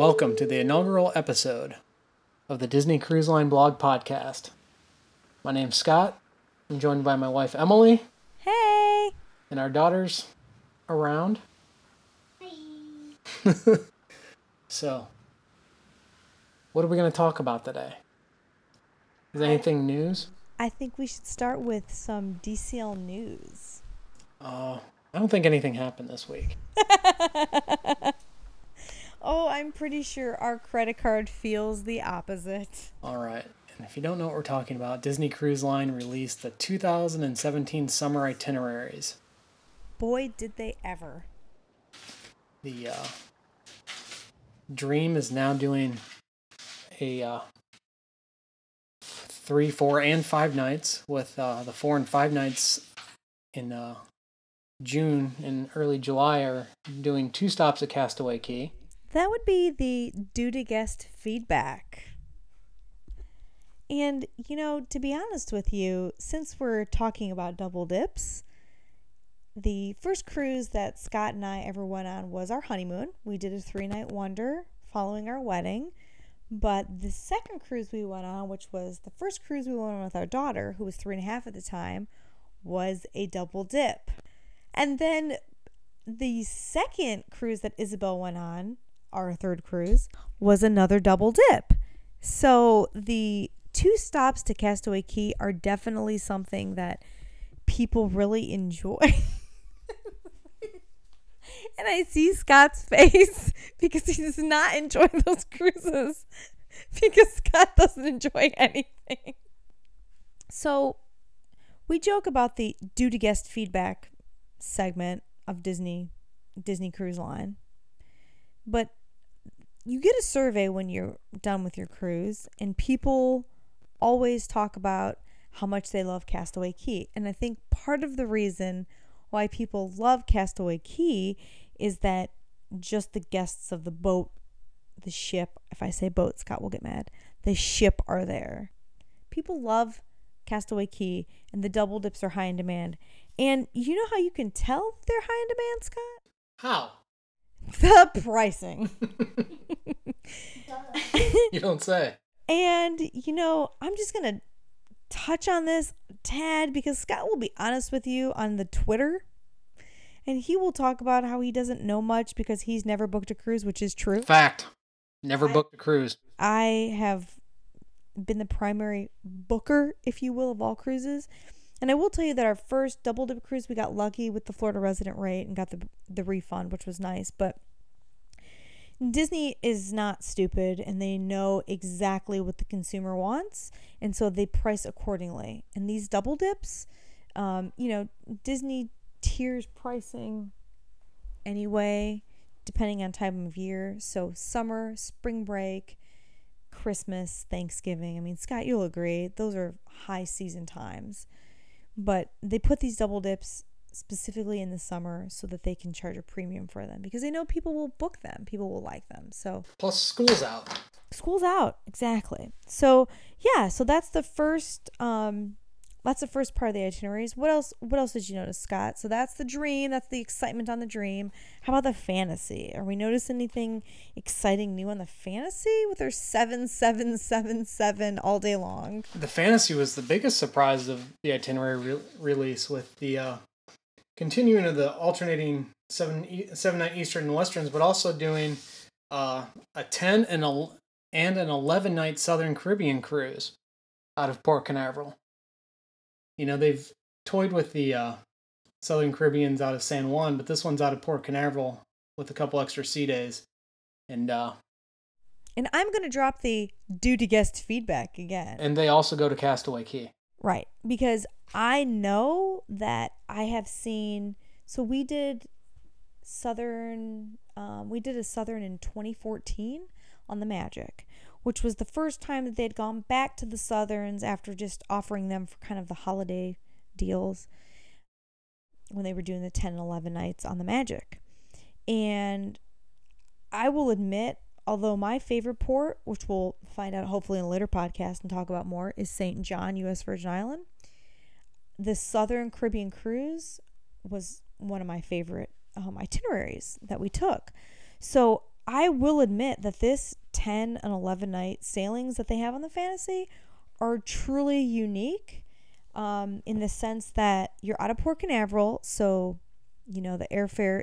Welcome to the inaugural episode of the Disney Cruise Line blog podcast. My name's Scott. I'm joined by my wife Emily Hey! and our daughters around. Hi! So, what are we going to talk about today? Is anything news? I think we should start with some DCL news. Uh, I don't think anything happened this week. Oh, I'm pretty sure our credit card feels the opposite. All right. And if you don't know what we're talking about, Disney Cruise Line released the 2017 summer itineraries. Boy, did they ever. The uh, Dream is now doing a uh, three, four, and five nights, with uh, the four and five nights in uh, June and early July are doing two stops at Castaway Cay. That would be the due to guest feedback. And, you know, to be honest with you, since we're talking about double dips, the first cruise that Scott and I ever went on was our honeymoon. We did a three night wonder following our wedding. But the second cruise we went on, which was the first cruise we went on with our daughter, who was three and a half at the time, was a double dip. And then the second cruise that Isabel went on, our third cruise, was another double dip. So the two stops to Castaway Cay are definitely something that people really enjoy. and I see Scott's face because he does not enjoy those cruises because Scott doesn't enjoy anything. So we joke about the due to guest feedback segment of Disney Disney Cruise Line. But you get a survey when you're done with your cruise and people always talk about how much they love Castaway Cay. And I think part of the reason why people love Castaway Cay is that just the guests of the boat, the ship, if I say boat, Scott will get mad. The ship are there. People love Castaway Cay and the double dips are high in demand. And you know how you can tell they're high in demand, Scott? How? The pricing. You don't say. And, you know, I'm just going to touch on this tad because Scott will be honest with you on the Twitter. And he will talk about how he doesn't know much because he's never booked a cruise, which is true. Fact. Never I- booked a cruise. I have been the primary booker, if you will, of all cruises. And I will tell you that our first double dip cruise, we got lucky with the Florida resident rate and got the the refund, which was nice. But Disney is not stupid and they know exactly what the consumer wants. And so they price accordingly. And these double dips, um, you know, Disney tiers pricing anyway, depending on time of year. So summer, spring break, Christmas, Thanksgiving. I mean, Scott, you'll agree, those are high season times. But they put these double dips specifically in the summer so that they can charge a premium for them because they know people will book them, people will like them. So Plus, school's out. school's out exactly so yeah so that's the first um that's the first part of the itineraries. What else what else did you notice scott? So that's the dream that's the excitement on the dream. How about the fantasy? Are we noticing anything exciting new on the fantasy with their 7777 all day long? The fantasy was the biggest surprise of the itinerary re- release with the uh, continuing of the alternating seven seven night Eastern and Westerns, but also doing uh, a ten and a and an eleven night Southern Caribbean cruise out of Port Canaveral. You know they've toyed with the uh, Southern Caribbeans out of San Juan, but this one's out of Port Canaveral with a couple extra sea days, and uh, and i'm going to drop the due to guest feedback again and they also go to Castaway Cay. Right. Because I know that I have seen so we did Southern um, we did a Southern in 2014 on the Magic, which was the first time that they'd gone back to the Southerns after just offering them for kind of the holiday deals when they were doing the 10 and 11 nights on the Magic. And I will admit, although my favorite port, which we'll find out hopefully in a later podcast and talk about more, is St. John, U.S. Virgin Island, the Southern Caribbean cruise was one of my favorite um, itineraries that we took. So I will admit that this 10 and 11 night sailings that they have on the fantasy are truly unique um, in the sense that you're out of Port Canaveral, so you know the airfare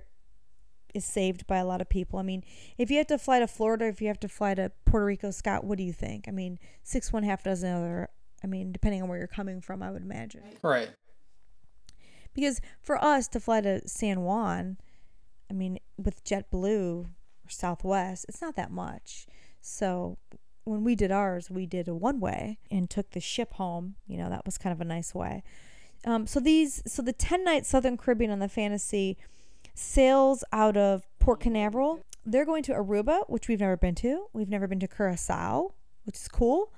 is saved by a lot of people. I mean, if you have to fly to Florida, if you have to fly to Puerto Rico, Scott, what do you think? I mean, six one half dozen other. I mean, depending on where you're coming from, I would imagine. Right. Because for us to fly to San Juan, I mean, with JetBlue or Southwest, it's not that much. So when we did ours, we did a one way and took the ship home. You know, that was kind of a nice way. Um, so these, so the 10 night Southern Caribbean on the Fantasy sails out of Port Canaveral. They're going to Aruba, which we've never been to. We've never been to Curacao, which is cool.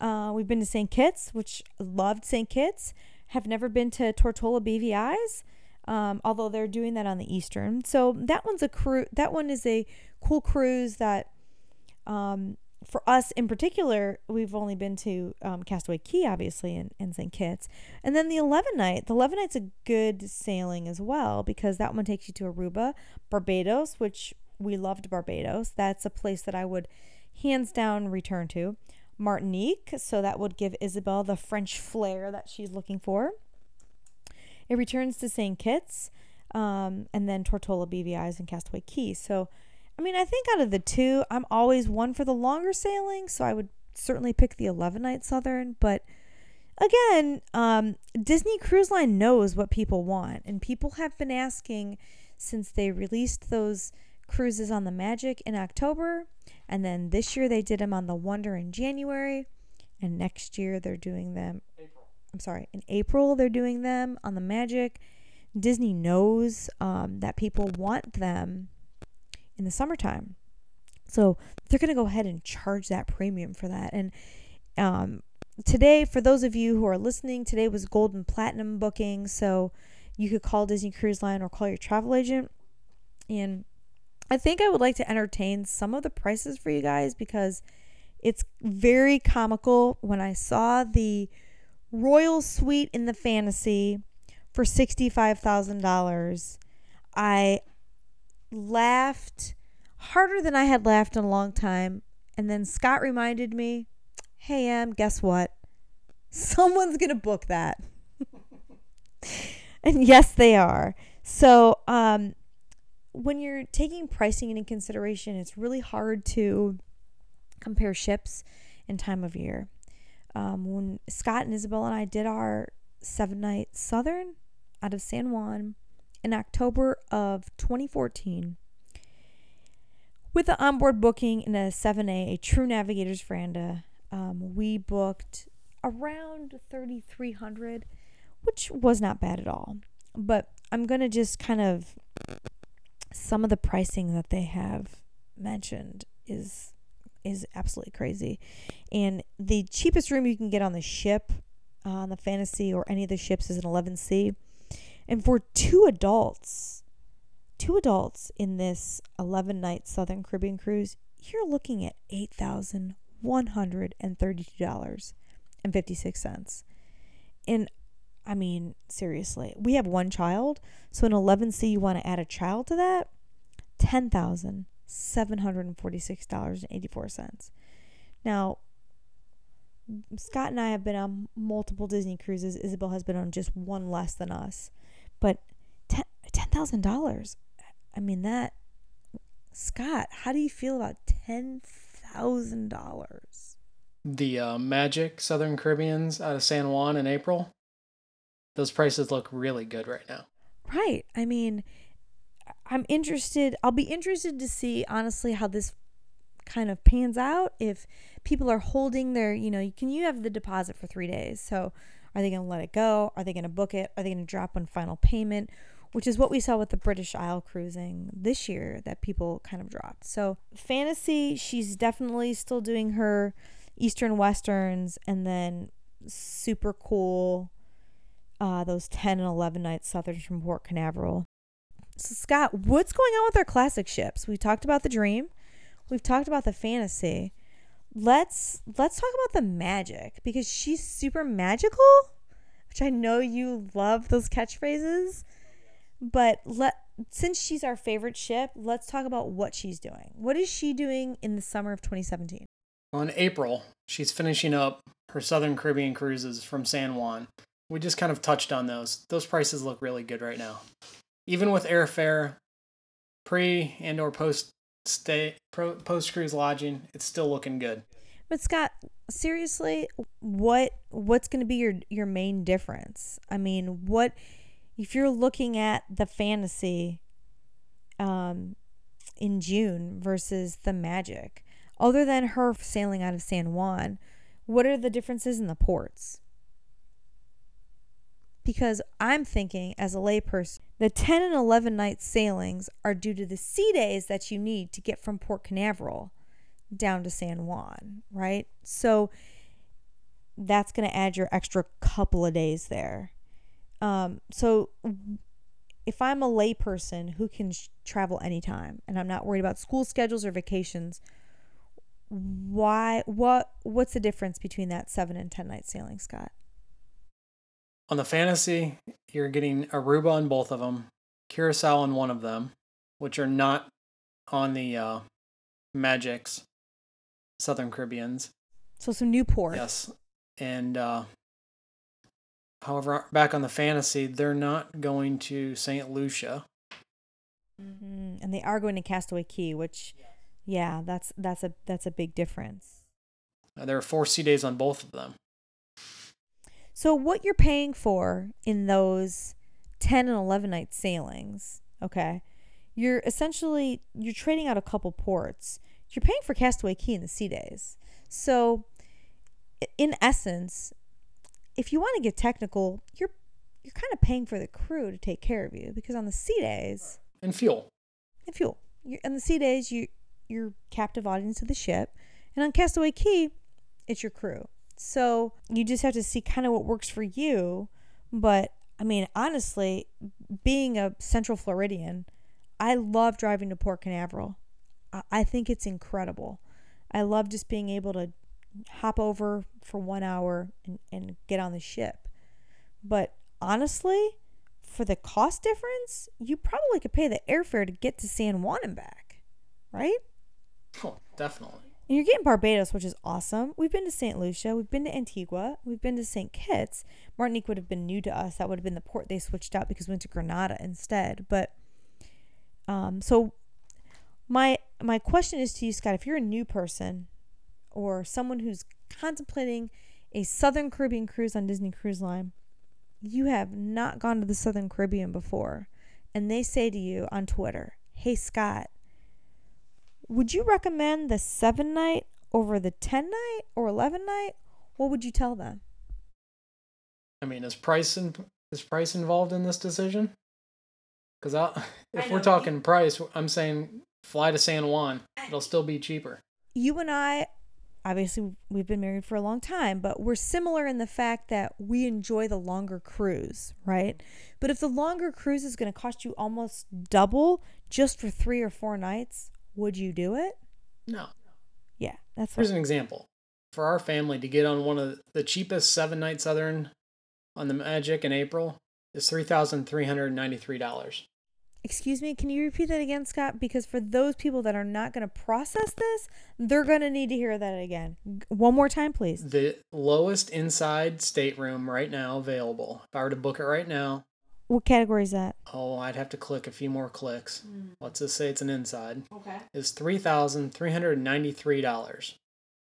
Uh, we've been to St. Kitts, which loved St. Kitts. Have never been to Tortola BVI's, um, although they're doing that on the Eastern. So that one's a cruise. That one is a cool cruise that um, for us in particular, we've only been to um, Castaway Cay, obviously, and, and St. Kitts. And then the 11 night, the 11 night's a good sailing as well because that one takes you to Aruba, Barbados, which we loved Barbados. That's a place that I would hands down return to. Martinique, so that would give Isabel the French flair that she's looking for. It returns to St. Kitts, um, and then Tortola BVI's and Castaway Cay. So I mean, I think out of the two, I'm always one for the longer sailing, so I would certainly pick the 11 night Southern. But again, um, Disney Cruise Line knows what people want, and people have been asking since they released those cruises on the Magic in October, and then this year they did them on the Wonder in January, and next year they're doing them. April. I'm sorry, in April they're doing them on the Magic. Disney knows um, that people want them in the summertime. So they're going to go ahead and charge that premium for that. And um, today, for those of you who are listening, today was gold and platinum booking. So you could call Disney Cruise Line or call your travel agent. And I think I would like to entertain some of the prices for you guys because it's very comical. When I saw the Royal Suite in the Fantasy for $65,000, I laughed harder than I had laughed in a long time. And then Scott reminded me, hey, Em, guess what? Someone's going to book that. and yes, they are. So, um, when you're taking pricing into consideration, it's really hard to compare ships in time of year. Um, when Scott and Isabel and I did our seven night Southern out of San Juan, in October of 2014 with the onboard booking in a 7A, a true navigator's veranda. Um, we booked around 3,300, which was not bad at all. But I'm going to just kind of some of the pricing that they have mentioned is is absolutely crazy. And the cheapest room you can get on the ship, uh, on the Fantasy or any of the ships is an 11C. And for two adults, two adults in this 11 night Southern Caribbean cruise, you're looking at $8,132.56. And I mean, seriously, we have one child. So in 11C, you want to add a child to that? $10,746.84. Now, Scott and I have been on multiple Disney cruises. Isabel has been on just one less than us. But ten thousand dollars. I mean that Scott, how do you feel about ten thousand dollars? The uh, Magic Southern Caribbeans out of San Juan in April. Those prices look really good right now. Right. I mean, I'm interested. I'll be interested to see honestly how this kind of pans out. If people are holding their, you know, can you have the deposit for three days, so are they going to let it go? Are they going to book it? Are they going to drop one final payment? Which is what we saw with the British Isle cruising this year that people kind of dropped. So, fantasy, she's definitely still doing her Eastern Westerns and then super cool, uh, those 10 and 11 nights Southerns from Port Canaveral. So, Scott, what's going on with our classic ships? We talked about the Dream, we've talked about the Fantasy let's let's talk about the magic because she's super magical, which I know you love those catchphrases. but let since she's our favorite ship, let's talk about what she's doing. What is she doing in the summer of 2017? Well, in April, she's finishing up her Southern Caribbean cruises from San Juan. We just kind of touched on those. Those prices look really good right now. Even with airfare, pre and or post stay post cruise lodging, it's still looking good. But Scott, seriously, what what's going to be your your main difference? I mean, what if you're looking at the fantasy um in June versus the Magic? Other than her sailing out of San Juan, what are the differences in the ports? Because I'm thinking, as a layperson, the 10 and 11 night sailings are due to the sea days that you need to get from Port Canaveral down to San Juan, right? So that's going to add your extra couple of days there. Um, so if I'm a layperson who can sh- travel anytime and I'm not worried about school schedules or vacations, why what what's the difference between that 7 and 10 night sailing, Scott? On the fantasy, you're getting Aruba on both of them, Curacao on one of them, which are not on the uh, Magics, Southern Caribbeans. So some new Newport. Yes, and uh, however, back on the fantasy, they're not going to Saint Lucia. Mm-hmm. And they are going to Castaway Cay, which, yeah, that's that's a that's a big difference. There are four sea days on both of them. So what you're paying for in those 10 and 11 night sailings, okay? You're essentially you're trading out a couple ports. You're paying for Castaway Cay in the sea days. So in essence, if you want to get technical, you're you're kind of paying for the crew to take care of you because on the sea days and fuel and fuel, on the sea days you you're captive audience of the ship, and on Castaway Cay it's your crew. So you just have to see kind of what works for you. But I mean, honestly, being a Central Floridian, I love driving to Port Canaveral. I, think it's incredible. I love just being able to hop over for one hour and, and get on the ship. But honestly, for the cost difference, you probably could pay the airfare to get to San Juan and back, right? Oh, definitely. And you're getting Barbados, which is awesome. We've been to St. Lucia. We've been to Antigua. We've been to St. Kitts. Martinique would have been new to us. That would have been the port they switched out because we went to Grenada instead. But um, so my my question is to you, Scott, if you're a new person or someone who's contemplating a Southern Caribbean cruise on Disney Cruise Line, you have not gone to the Southern Caribbean before, and they say to you on Twitter, Hey Scott, would you recommend the seven night over the 10 night or 11 night? What would you tell them? I mean, is price in, is price involved in this decision? Because if we're talking price, I'm saying fly to San Juan. It'll still be cheaper. You and I, obviously, we've been married for a long time, but we're similar in the fact that we enjoy the longer cruise, right? But if the longer cruise is going to cost you almost double just for three or four nights, would you do it? No. Yeah, that's. Here's an example. For our family to get on one of the cheapest seven night Southern on the Magic in April is three thousand three hundred ninety three dollars. Excuse me, can you repeat that again, Scott? Because for those people that are not going to process this, they're going to need to hear that again. One more time, please. The lowest inside stateroom right now available. If I were to book it right now, what category is that? Oh, I'd have to click a few more clicks. Mm. Let's just say it's an inside. Okay. Is three thousand three hundred ninety-three dollars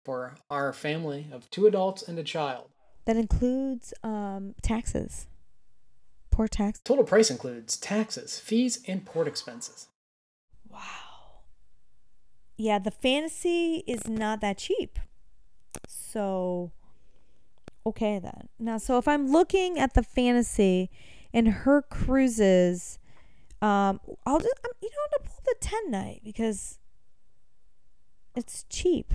for our family of two adults and a child. That includes um, taxes. Port tax. Total price includes taxes, fees, and port expenses. Wow. Yeah, the fantasy is not that cheap. So, okay then. Now, so if I'm looking at the fantasy and her cruises. Um, I'll just um, you know I'm gonna pull the ten night because it's cheap.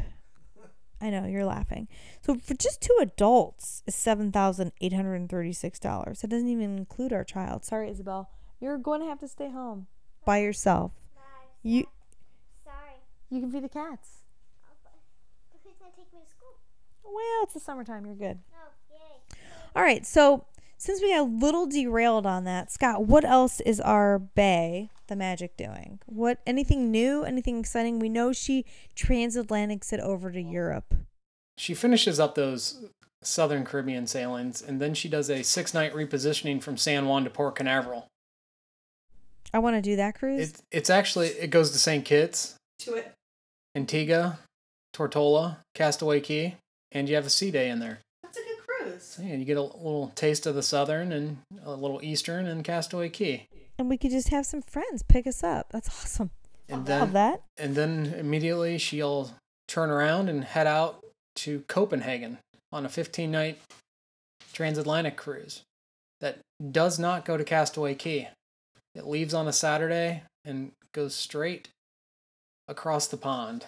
I know you're laughing. So for just two adults is seven thousand eight hundred and thirty six dollars. That doesn't even include our child. Sorry, Isabel. You're going to have to stay home by yourself. You. Sorry. You can feed the cats. Who's gonna take me to school? Well, it's the summertime. You're good. Oh, yay. All right, so since we got a little derailed on that, Scott, what else is our Bay, the Magic, doing? What anything new? Anything exciting? We know she transatlantics it over to Europe. She finishes up those Southern Caribbean sailings, and then she does a six night repositioning from San Juan to Port Canaveral. I want to do that cruise. It, it's actually it goes to St. Kitts, to it. Antigua, Tortola, Castaway Cay, and you have a sea day in there. That's a good cruise. So, yeah, you get a little taste of the Southern and a little Eastern and Castaway Cay. And we could just have some friends pick us up. That's awesome. And Love that. and then immediately she'll turn around and head out to Copenhagen on a 15 night transatlantic cruise that does not go to Castaway Cay. It leaves on a Saturday and goes straight across the pond.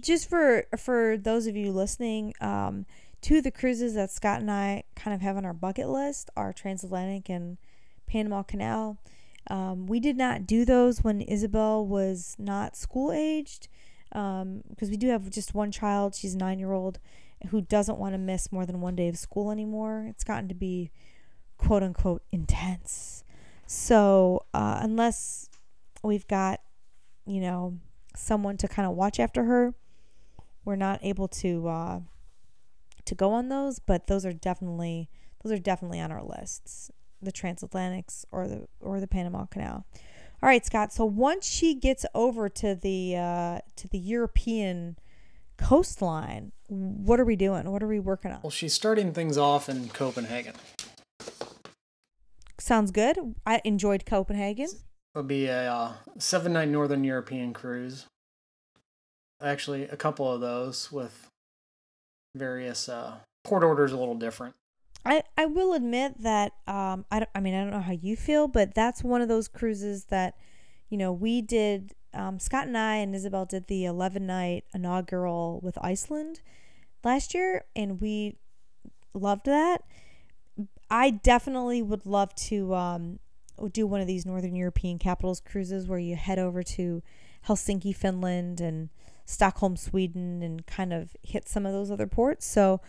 Just for for those of you listening, um, two of the cruises that Scott and I kind of have on our bucket list are transatlantic and Panama Canal. Um, we did not do those when Isabel was not school aged because we do have just one child. She's a nine year old who doesn't want to miss more than one day of school anymore. It's gotten to be quote unquote intense. So, uh, unless we've got, you know, someone to kind of watch after her, we're not able to uh, to go on those. But those are definitely those are definitely on our lists. The transatlantics or the or the Panama Canal. All right, Scott. So once she gets over to the uh, to the European coastline, what are we doing? What are we working on? Well, she's starting things off in Copenhagen. Sounds good. I enjoyed Copenhagen. It'll be a uh, seven night Northern European cruise. Actually, a couple of those with various uh, port orders a little different. I, I will admit that um I, don't, I mean I don't know how you feel but that's one of those cruises that you know we did um, Scott and I and Isabel did the 11 night inaugural with Iceland last year and we loved that I definitely would love to um, do one of these Northern European capitals cruises where you head over to Helsinki Finland and Stockholm Sweden and kind of hit some of those other ports so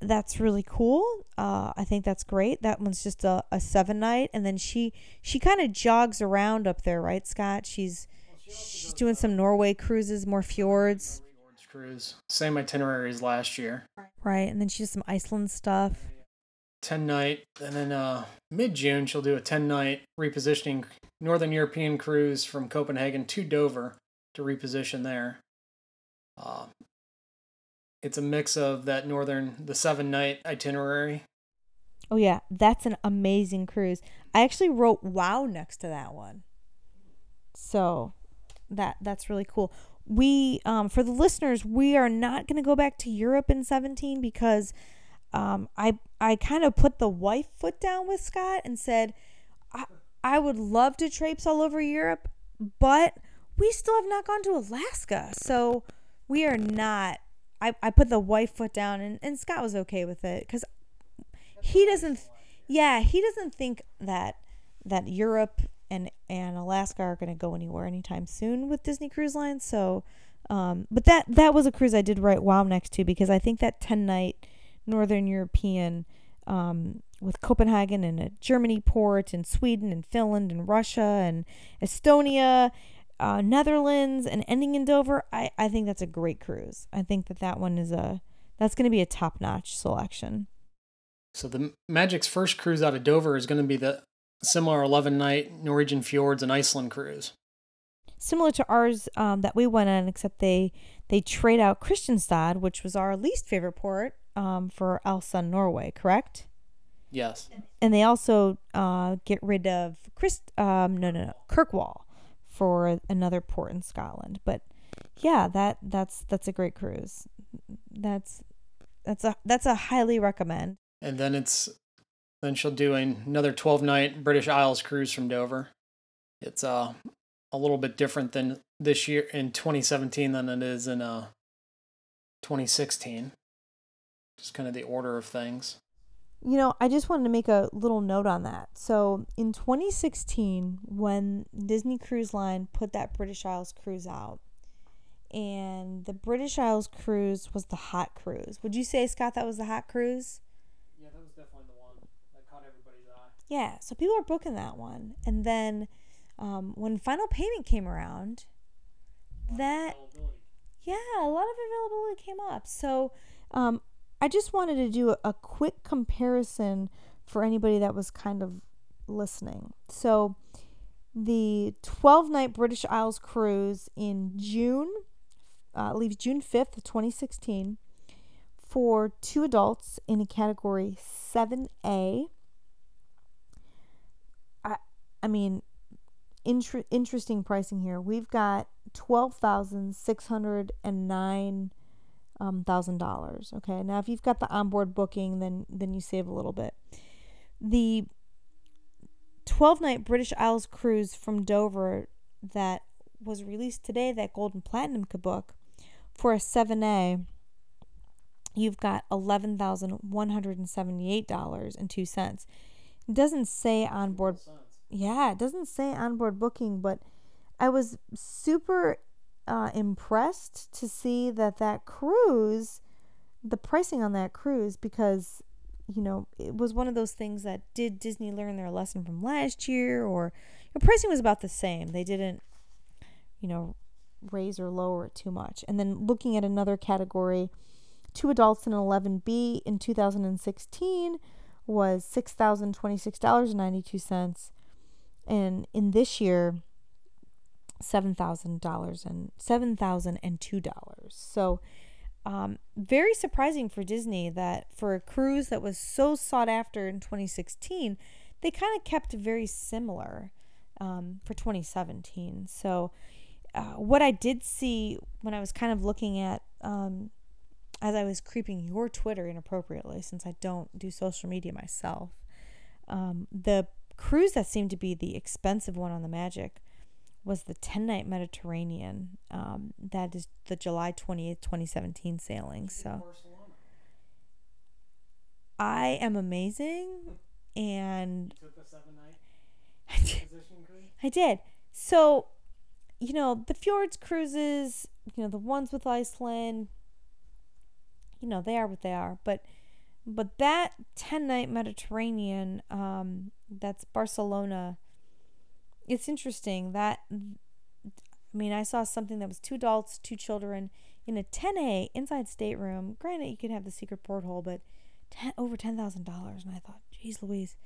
that's really cool. Uh, I think that's great. That one's just a, a seven night, and then she she kind of jogs around up there, right, Scott? She's she's doing some Norway cruises, more fjords, Fjords cruise. Same itinerary as last year. right? And then she does some Iceland stuff. 10 night. And then uh, mid June, she'll do a 10 night repositioning Northern European cruise from Copenhagen to Dover to reposition there. Uh, it's a mix of that northern, the seven night itinerary. Oh yeah, that's an amazing cruise. I actually wrote wow next to that one. So that that's really cool. We um for the listeners, we are not going to go back to Europe in 17 because um I I kind of put the wife foot down with Scott and said I I would love to traipse all over Europe, but we still have not gone to Alaska. So we are not I, I put the wife foot down and, and Scott was okay with it because he doesn't yeah he doesn't think that that europe and and alaska are going to go anywhere anytime soon with disney cruise lines so um but that that was a cruise i did write wow next to because i think that 10 night northern european um with copenhagen and a germany port and sweden and finland and russia and estonia uh, netherlands and ending in dover I, I think that's a great cruise i think that that one is a that's going to be a top-notch selection So the Magic's first cruise out of Dover is going to be the similar 11 night Norwegian Fjords and Iceland cruise. similar to ours um, that we went on, except they they trade out Kristianstad, which was our least favorite port, um, for Elsa, Norway, correct? Yes. And they also uh, get rid of Christ, um, no, no, no, Kirkwall for another port in Scotland. But yeah, that that's that's a great cruise. That's that's a that's a highly recommend. And then it's then she'll do another 12 night British Isles cruise from Dover. It's uh a little bit different than this year in 2017 than it is in uh 2016. Just kind of the order of things. You know, I just wanted to make a little note on that. So in 2016, when Disney Cruise Line put that British Isles cruise out, and the British Isles cruise was the hot cruise. Would you say, Scott, that was the hot cruise? Yeah, that was definitely the one that caught everybody's eye. Yeah, so people were booking that one. And then um, when final payment came around, that yeah, a lot of availability came up. So um, I just wanted to do a, quick comparison for anybody that was kind of listening. So the 12 night British Isles cruise in June uh, leaves June 5th of 2016 for two adults in a category 7A. I, I mean, inter- interesting pricing here. We've got twelve thousand six hundred and nine um, thousand dollars. Okay, now if you've got the onboard booking, then then you save a little bit. The twelve night British Isles cruise from Dover that was released today, that Gold and Platinum could book for a seven A. You've got eleven thousand one hundred and seventy eight dollars and two cents. It doesn't say onboard yeah, it doesn't say onboard booking, but I was super uh, impressed to see that that cruise, the pricing on that cruise, because you know it was one of those things that did Disney learn their lesson from last year, or the pricing was about the same. They didn't, you know, raise or lower it too much. And then looking at another category, two adults and an 11B in 2016 was six thousand twenty six dollars and ninety two cents and in this year seven thousand dollars and seven thousand and two dollars. So um, very surprising for disney that for a cruise that was so sought after in 2016 they kind of kept very similar um, for 2017 so uh, what i did see when i was kind of looking at um, as i was creeping your twitter inappropriately since i don't do social media myself um, the cruise that seemed to be the expensive one on the Magic was the 10 night Mediterranean. Um, that is the July 28th, 2017 sailing. So I am amazing. And I did. I did. So, you know, the fjords cruises, you know, the ones with Iceland, you know, they are what they are. But but that 10 night Mediterranean, um, that's Barcelona, it's interesting that, I mean, I saw something that was two adults, two children in a 10A inside stateroom. Granted, you could have the secret porthole, but 10, over $10,000. And I thought, geez Louise,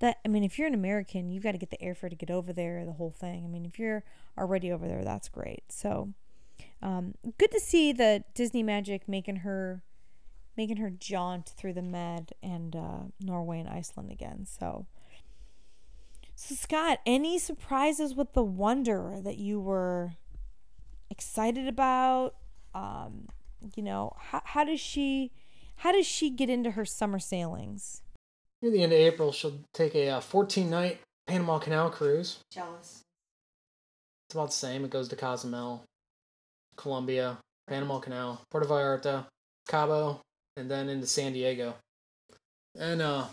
that, I mean, if you're an American, you've got to get the airfare to get over there, the whole thing. I mean, if you're already over there, that's great. So, um, good to see the Disney Magic making her making her jaunt through the Med and uh, Norway and Iceland again. So, so Scott, any surprises with the Wonder that you were excited about? Um, you know, how how does she how does she get into her summer sailings? Near the end of April, she'll take a uh, 14 night Panama Canal cruise. Jealous. It's about the same. It goes to Cozumel, Colombia, Panama Canal, Puerto Vallarta, Cabo, and then into San Diego. And uh,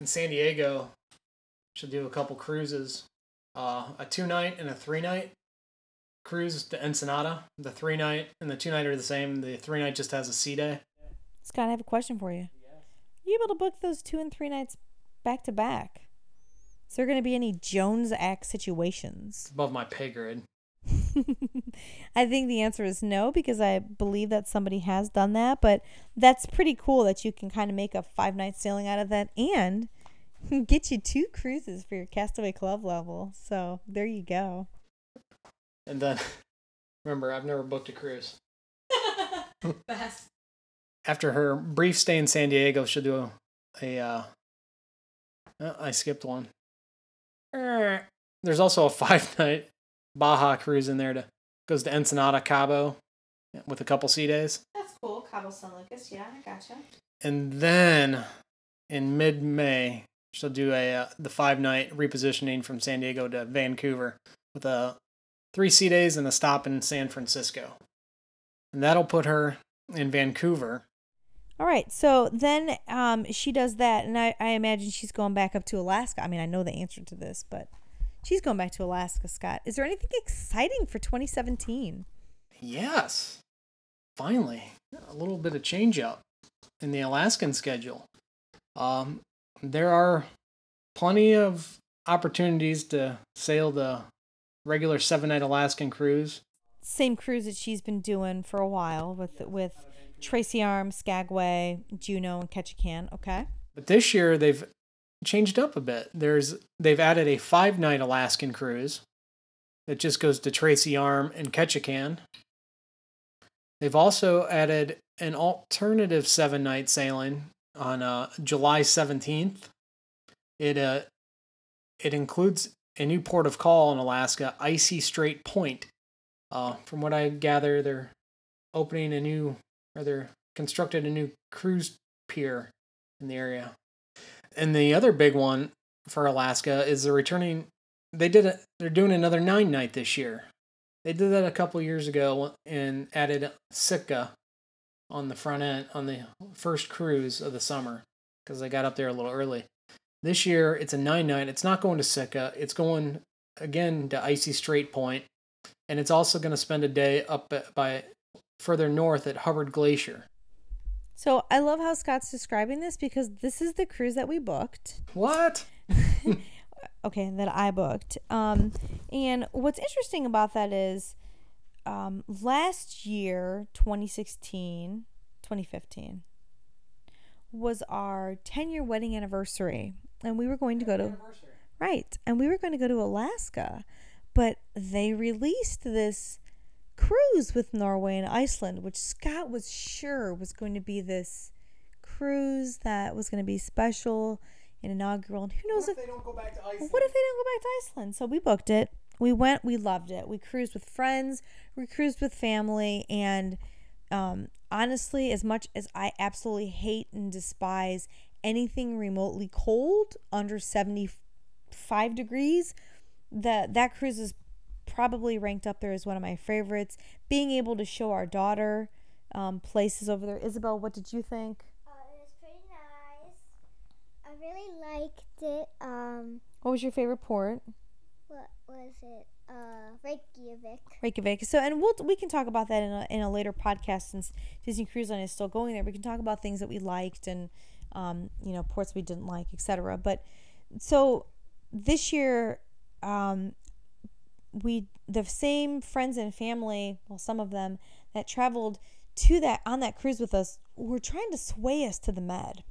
in San Diego, she'll do a couple cruises, uh, a two night and a three night cruise to Ensenada. The three night and the two night are the same. The three night just has a sea day. Scott, I have a question for you. You able to book those two and three nights back to back? Is there going to be any Jones Act situations? It's above my pay grade. I think the answer is no because I believe that somebody has done that, but that's pretty cool that you can kind of make a five night sailing out of that and get you two cruises for your Castaway Club level. So there you go. And then, remember, I've never booked a cruise. Best. After her brief stay in San Diego, she'll do a. a uh, uh, I skipped one. Er, There's also a five night Baja cruise in there to goes to Ensenada, Cabo, with a couple sea days, That's cool. Cabo San Lucas. Yeah, I gotcha. and then in mid May she'll do a uh, the five night repositioning from San Diego to Vancouver with a three sea days and a stop in San Francisco, and that'll put her in Vancouver. All right. So then um, she does that, and I, I imagine she's going back up to Alaska. I mean, I know the answer to this, but she's going back to Alaska, Scott. Is there anything exciting for 2017? Yes, finally a little bit of change up in the Alaskan schedule. Um, there are plenty of opportunities to sail the regular seven night Alaskan cruise. Same cruise that she's been doing for a while with with Tracy Arm, Skagway, Juneau, and Ketchikan. Okay. But this year they've changed up a bit. There's they've added a five night Alaskan cruise that just goes to Tracy Arm and Ketchikan. They've also added an alternative seven night sailing on uh, July 17th. It uh, it includes a new port of call in Alaska, Icy Strait Point. Uh, from what I gather, they're opening a new, or they're constructed a new cruise pier in the area. And the other big one for Alaska is they're returning. They did it. They're doing another nine night this year. They did that a couple years ago and added Sitka on the front end on the first cruise of the summer because I got up there a little early. This year it's a nine night. It's not going to Sitka. It's going again to Icy Strait Point, and it's also going to spend a day up by further north at Hubbard Glacier. So I love how Scott's describing this because this is the cruise that we booked. What? okay, that I booked. Um, and what's interesting about that is um, last year, 2016, 2015, was our 10 year wedding anniversary. And we were going to go to, right, and we were going to go to Alaska. But they released this cruise with Norway and Iceland, which Scott was sure was going to be this cruise that was going to be special and inaugural. And who knows if, they don't go back to Iceland? what if they don't go back to Iceland? So we booked it. We went. We loved it. We cruised with friends. We cruised with family. And um, honestly, as much as I absolutely hate and despise anything remotely cold under seventy five degrees, that that cruise is probably ranked up there as one of my favorites. Being able to show our daughter um, places over there. Isabel, what did you think? Uh, it was pretty nice. I really liked it. Um, What was your favorite port? What was it? Uh, Reykjavik. Reykjavik. So, and we'll we can talk about that in a in a later podcast since Disney Cruise Line is still going there. We can talk about things that we liked and um, you know ports we didn't like, etc. But so this year, um, we the same friends and family, well, some of them that traveled to that on that cruise with us were trying to sway us to the Med.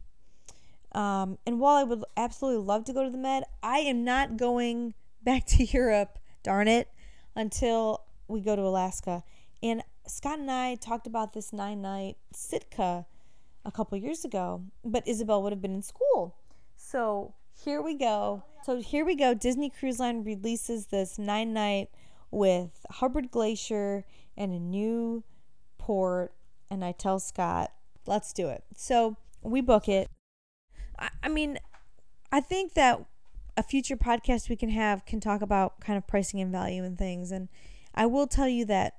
Um, and while I would absolutely love to go to the Med, I am not going back to Europe, darn it, until we go to Alaska. And Scott and I talked about this nine night Sitka a couple years ago, but Isabel would have been in school. So here we go. So here we go. Disney Cruise Line releases this nine night with Hubbard Glacier and a new port. And I tell Scott, let's do it. So we book it. I, I mean, I think that a future podcast we can have can talk about kind of pricing and value and things. And I will tell you that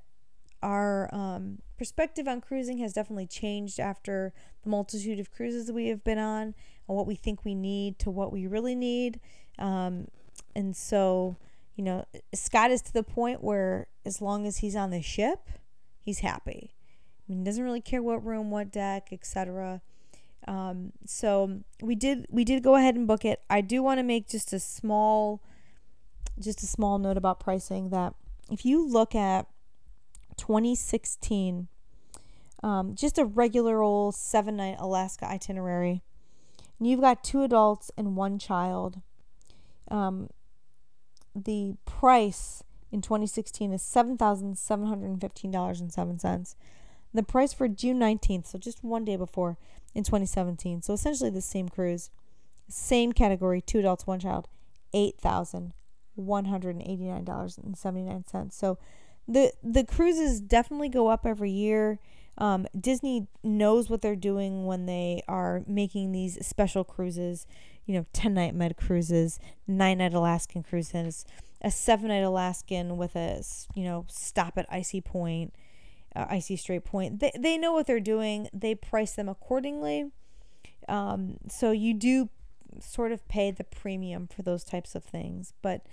our um, perspective on cruising has definitely changed after the multitude of cruises we have been on and what we think we need to what we really need. Um, and so, you know, Scott is to the point where as long as he's on the ship, he's happy. I mean, he doesn't really care what room, what deck, etc. Um, so we did we did go ahead and book it. I do want to make just a small just a small note about pricing that if you look at 2016 um, just a regular old seven night Alaska itinerary and you've got two adults and one child um, the price in 2016 is $7,715.07. The price for June 19th, so just one day before, in 2017. So essentially the same cruise, same category, two adults, one child, eight thousand one hundred and eighty nine dollars and seventy nine cents. So the the cruises definitely go up every year. Um, Disney knows what they're doing when they are making these special cruises. You know, ten night med cruises, nine night Alaskan cruises, a seven night Alaskan with a you know stop at Icy Point uh, Icy Strait Point. They, they know what they're doing. They price them accordingly. Um, so you do sort of pay the premium for those types of things. But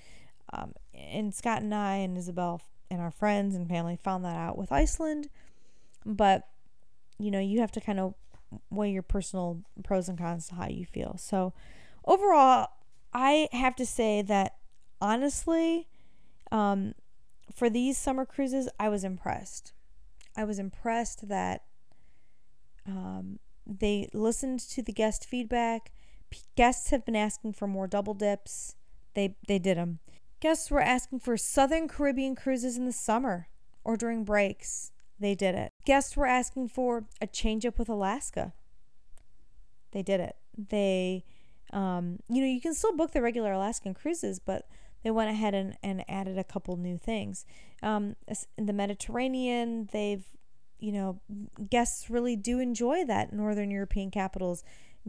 um, and Scott and I and Isabel and our friends and family found that out with Iceland. But you know you have to kind of weigh your personal pros and cons to how you feel. So overall, I have to say that honestly, um, for these summer cruises, I was impressed. I was impressed that um, they listened to the guest feedback. P- guests have been asking for more double dips. They they did them. Guests were asking for Southern Caribbean cruises in the summer or during breaks. They did it. Guests were asking for a change up with Alaska. They did it. They, um, you know, you can still book the regular Alaskan cruises, but they went ahead and, and added a couple new things. Um, in the Mediterranean, they've, you know, guests really do enjoy that Northern European capitals.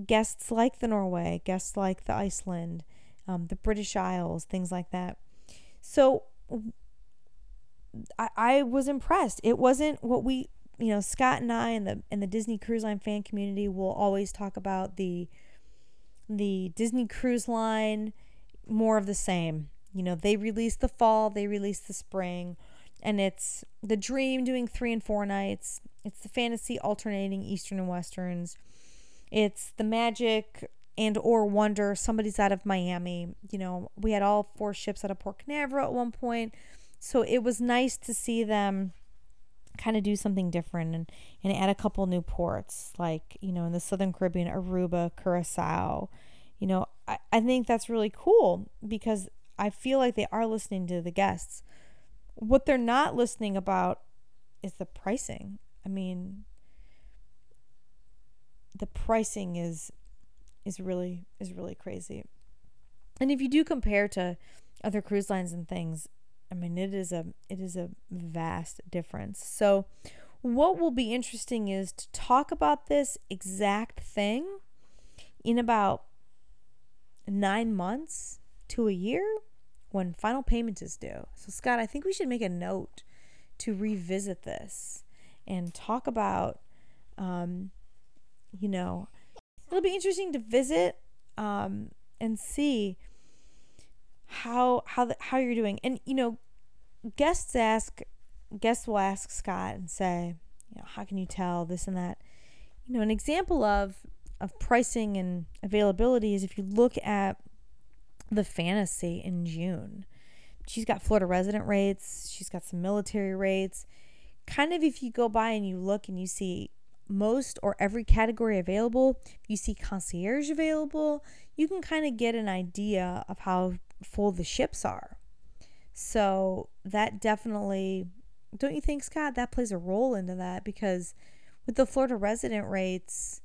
Guests like the Norway, guests like the Iceland, um, the British Isles, things like that. So I, I was impressed. It wasn't what we, you know, Scott and I and the and the Disney Cruise Line fan community will always talk about the the Disney Cruise Line more of the same. You know, they release the fall, they release the spring, and it's the Dream doing 3 and 4 nights. It's the Fantasy alternating Eastern and Westerns. It's the Magic and or Wonder somebody's out of Miami. You know, we had all four ships out of Port Canaveral at one point so it was nice to see them kind of do something different and, and add a couple new ports, like, you know, in the Southern Caribbean, Aruba, Curacao. You know, I, I think that's really cool because I feel like they are listening to the guests. What they're not listening about is the pricing. I mean, the pricing is is really is really crazy. And if you do compare to other cruise lines and things, I mean, it is a it is a vast difference. So, what will be interesting is to talk about this exact thing in about nine months to a year when final payment is due. So, Scott, I think we should make a note to revisit this and talk about, um, you know, it'll be interesting to visit um, and see how how the, how you're doing. And you know, guests ask guests will ask Scott and say, you know, how can you tell this and that? You know, an example of of pricing and availability is if you look at the fantasy in June. She's got Florida resident rates, she's got some military rates. Kind of if you go by and you look and you see most or every category available, you see concierge available, you can kind of get an idea of how full the ships are. So that definitely, don't you think, Scott, that plays a role into that because with the Florida resident rates,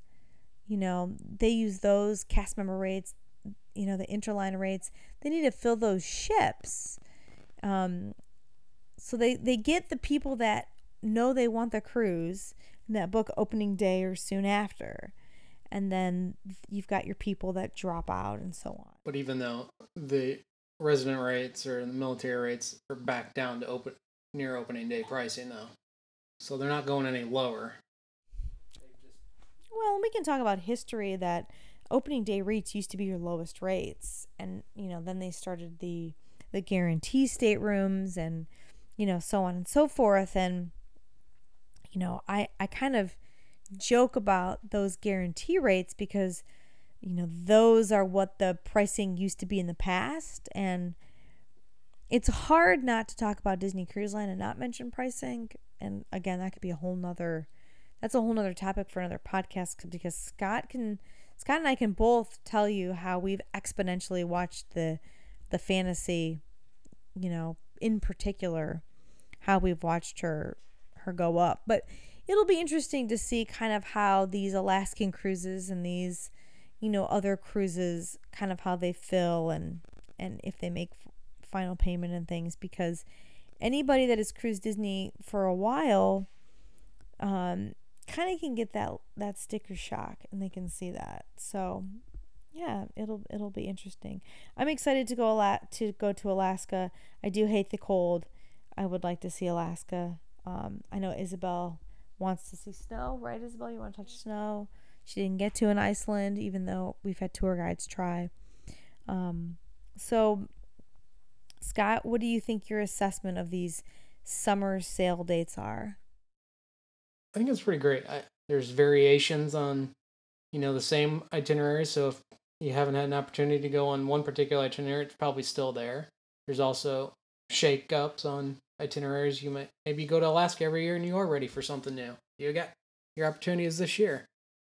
you know, they use those cast member rates, you know, the interline rates. They need to fill those ships. Um, so they, they get the people that know they want the cruise that book opening day or soon after. And then you've got your people that drop out and so on. But even though the resident rates or the military rates are back down to open near opening day pricing though. So they're not going any lower. Well, we can talk about history that opening day rates used to be your lowest rates and you know, then they started the the guarantee staterooms and you know, so on and so forth and you know, I I kind of joke about those guarantee rates because you know, those are what the pricing used to be in the past. And it's hard not to talk about Disney Cruise Line and not mention pricing. And again, that could be a whole nother, that's a whole nother topic for another podcast because Scott can, Scott and I can both tell you how we've exponentially watched the, the fantasy, you know, in particular, how we've watched her, her go up. But it'll be interesting to see kind of how these Alaskan cruises and these, you know other cruises kind of how they fill and and if they make final payment and things because anybody that has cruised Disney for a while um kind of can get that that sticker shock and they can see that. So yeah it'll it'll be interesting. I'm excited to go a lot to go to alaska. I do hate the cold. I would like to see alaska. Um, i know isabel wants to see snow right isabel? You want to touch snow? She didn't get to in Iceland, even though we've had tour guides try. Um, so, Scott, what do you think your assessment of these summer sale dates are? I think it's pretty great. I, there's variations on, you know, the same itinerary. So if you haven't had an opportunity to go on one particular itinerary, it's probably still there. There's also shake ups on itineraries. You might maybe go to Alaska every year and you are ready for something new. You got your opportunity is this year.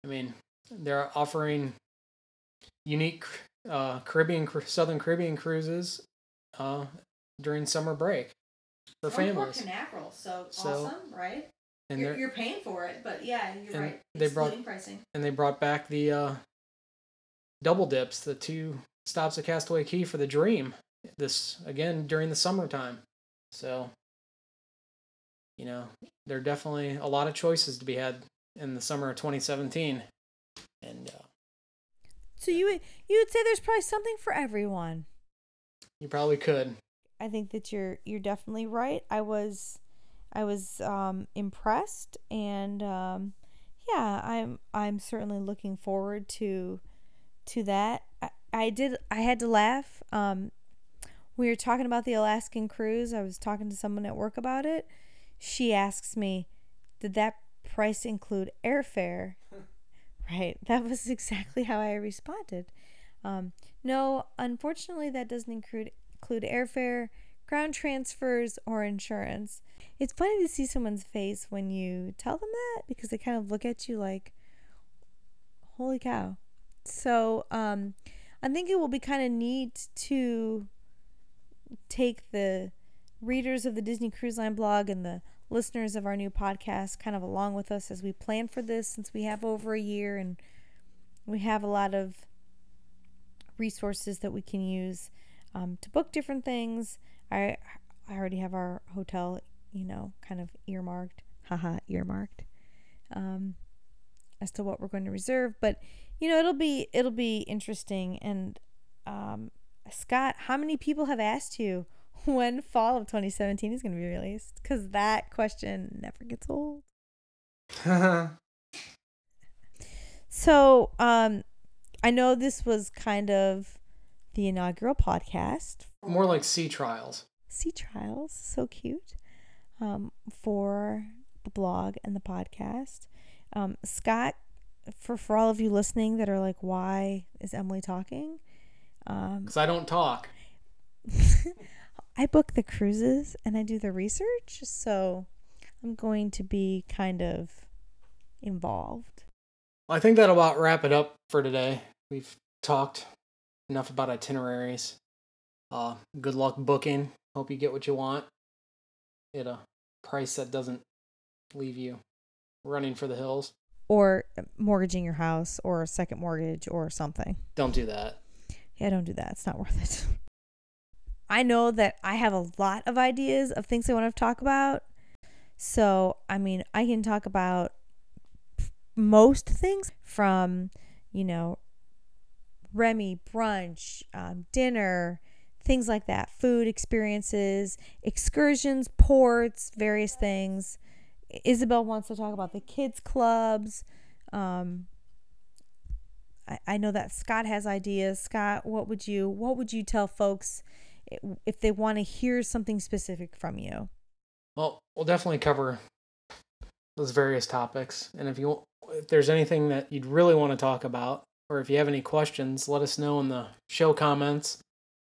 I mean, they're offering unique uh, Caribbean, Southern Caribbean cruises uh, during summer break for Or families. Port Canaveral, so, So- awesome, right? And You're, you're paying for it, but yeah, you're And right. they brought- pricing. and they brought back the uh, double dips, the two stops at Castaway Cay for the Dream. This again during the summertime, so you know there are definitely a lot of choices to be had in the summer of 2017, and uh, So you would you would say there's probably something for everyone. you probably could. I think that you're you're definitely right. I was I was um, impressed, and um, yeah, I'm I'm certainly looking forward to to that. I, I did I had to laugh. Um, we were talking about the Alaskan cruise. I was talking to someone at work about it. She asks me, "Did that price include airfare?" right. That was exactly how I responded. Um, no, unfortunately, that doesn't include include airfare, ground transfers, or insurance. It's funny to see someone's face when you tell them that because they kind of look at you like, "Holy cow!" So, um, I think it will be kind of neat to take the readers of the Disney Cruise Line blog and the listeners of our new podcast kind of along with us as we plan for this since we have over a year and we have a lot of resources that we can use um, to book different things. I I already have our hotel, you know, kind of earmarked, haha, earmarked, um, as to what we're going to reserve. But you know, it'll be it'll be interesting. And um, Scott, how many people have asked you when fall of 2017 is going to be released? Because that question never gets old. So, um, I know this was kind of the inaugural podcast More like sea trials. sea trials so cute um, for the blog and the podcast um, scott for for all of you listening that are like why is emily talking um, Because I don't talk. i book the cruises and i do the research so i'm going to be kind of involved I think that'll about wrap it up for today. We've talked enough about itineraries. Uh, good luck booking. Hope you get what you want at a price that doesn't leave you running for the hills. or mortgaging your house or a second mortgage or something Don't do that. Yeah, don't do that. It's not worth it. I know that I have a lot of ideas of things I want to talk about. So, I mean, I can talk about most things from, you know, Remy, brunch, um, dinner, things like that, food experiences, excursions, ports, various things. Isabel wants to talk about the kids' clubs. Um, I, I know that Scott has ideas. Scott, what would you what would you tell folks if they want to hear something specific from you? Well, we'll definitely cover those various topics. And if you if there's anything that you'd really want to talk about, or if you have any questions, let us know in the show comments.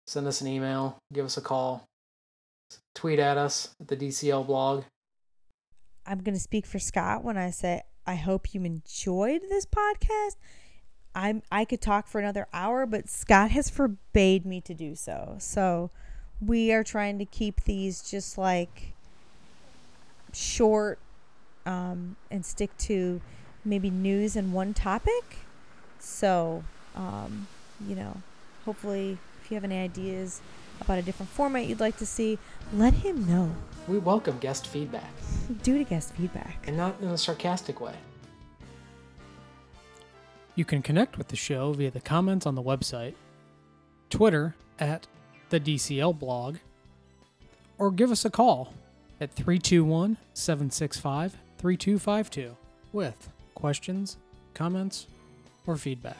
Send us an email, give us a call, tweet at us at the DCL blog. I'm going to speak for Scott when I say I hope you enjoyed this podcast. I'm I could talk for another hour, but Scott has forbade me to do so. So we are trying to keep these just like short um, and stick to maybe news and one topic. So, um, you know, hopefully, if you have any ideas about a different format you'd like to see, let him know. We welcome guest feedback, Due to guest feedback. and not in a sarcastic way. You can connect with the show via the comments on the website, Twitter at the DCL blog, or give us a call at 321 765 3252 with questions, comments, or feedback.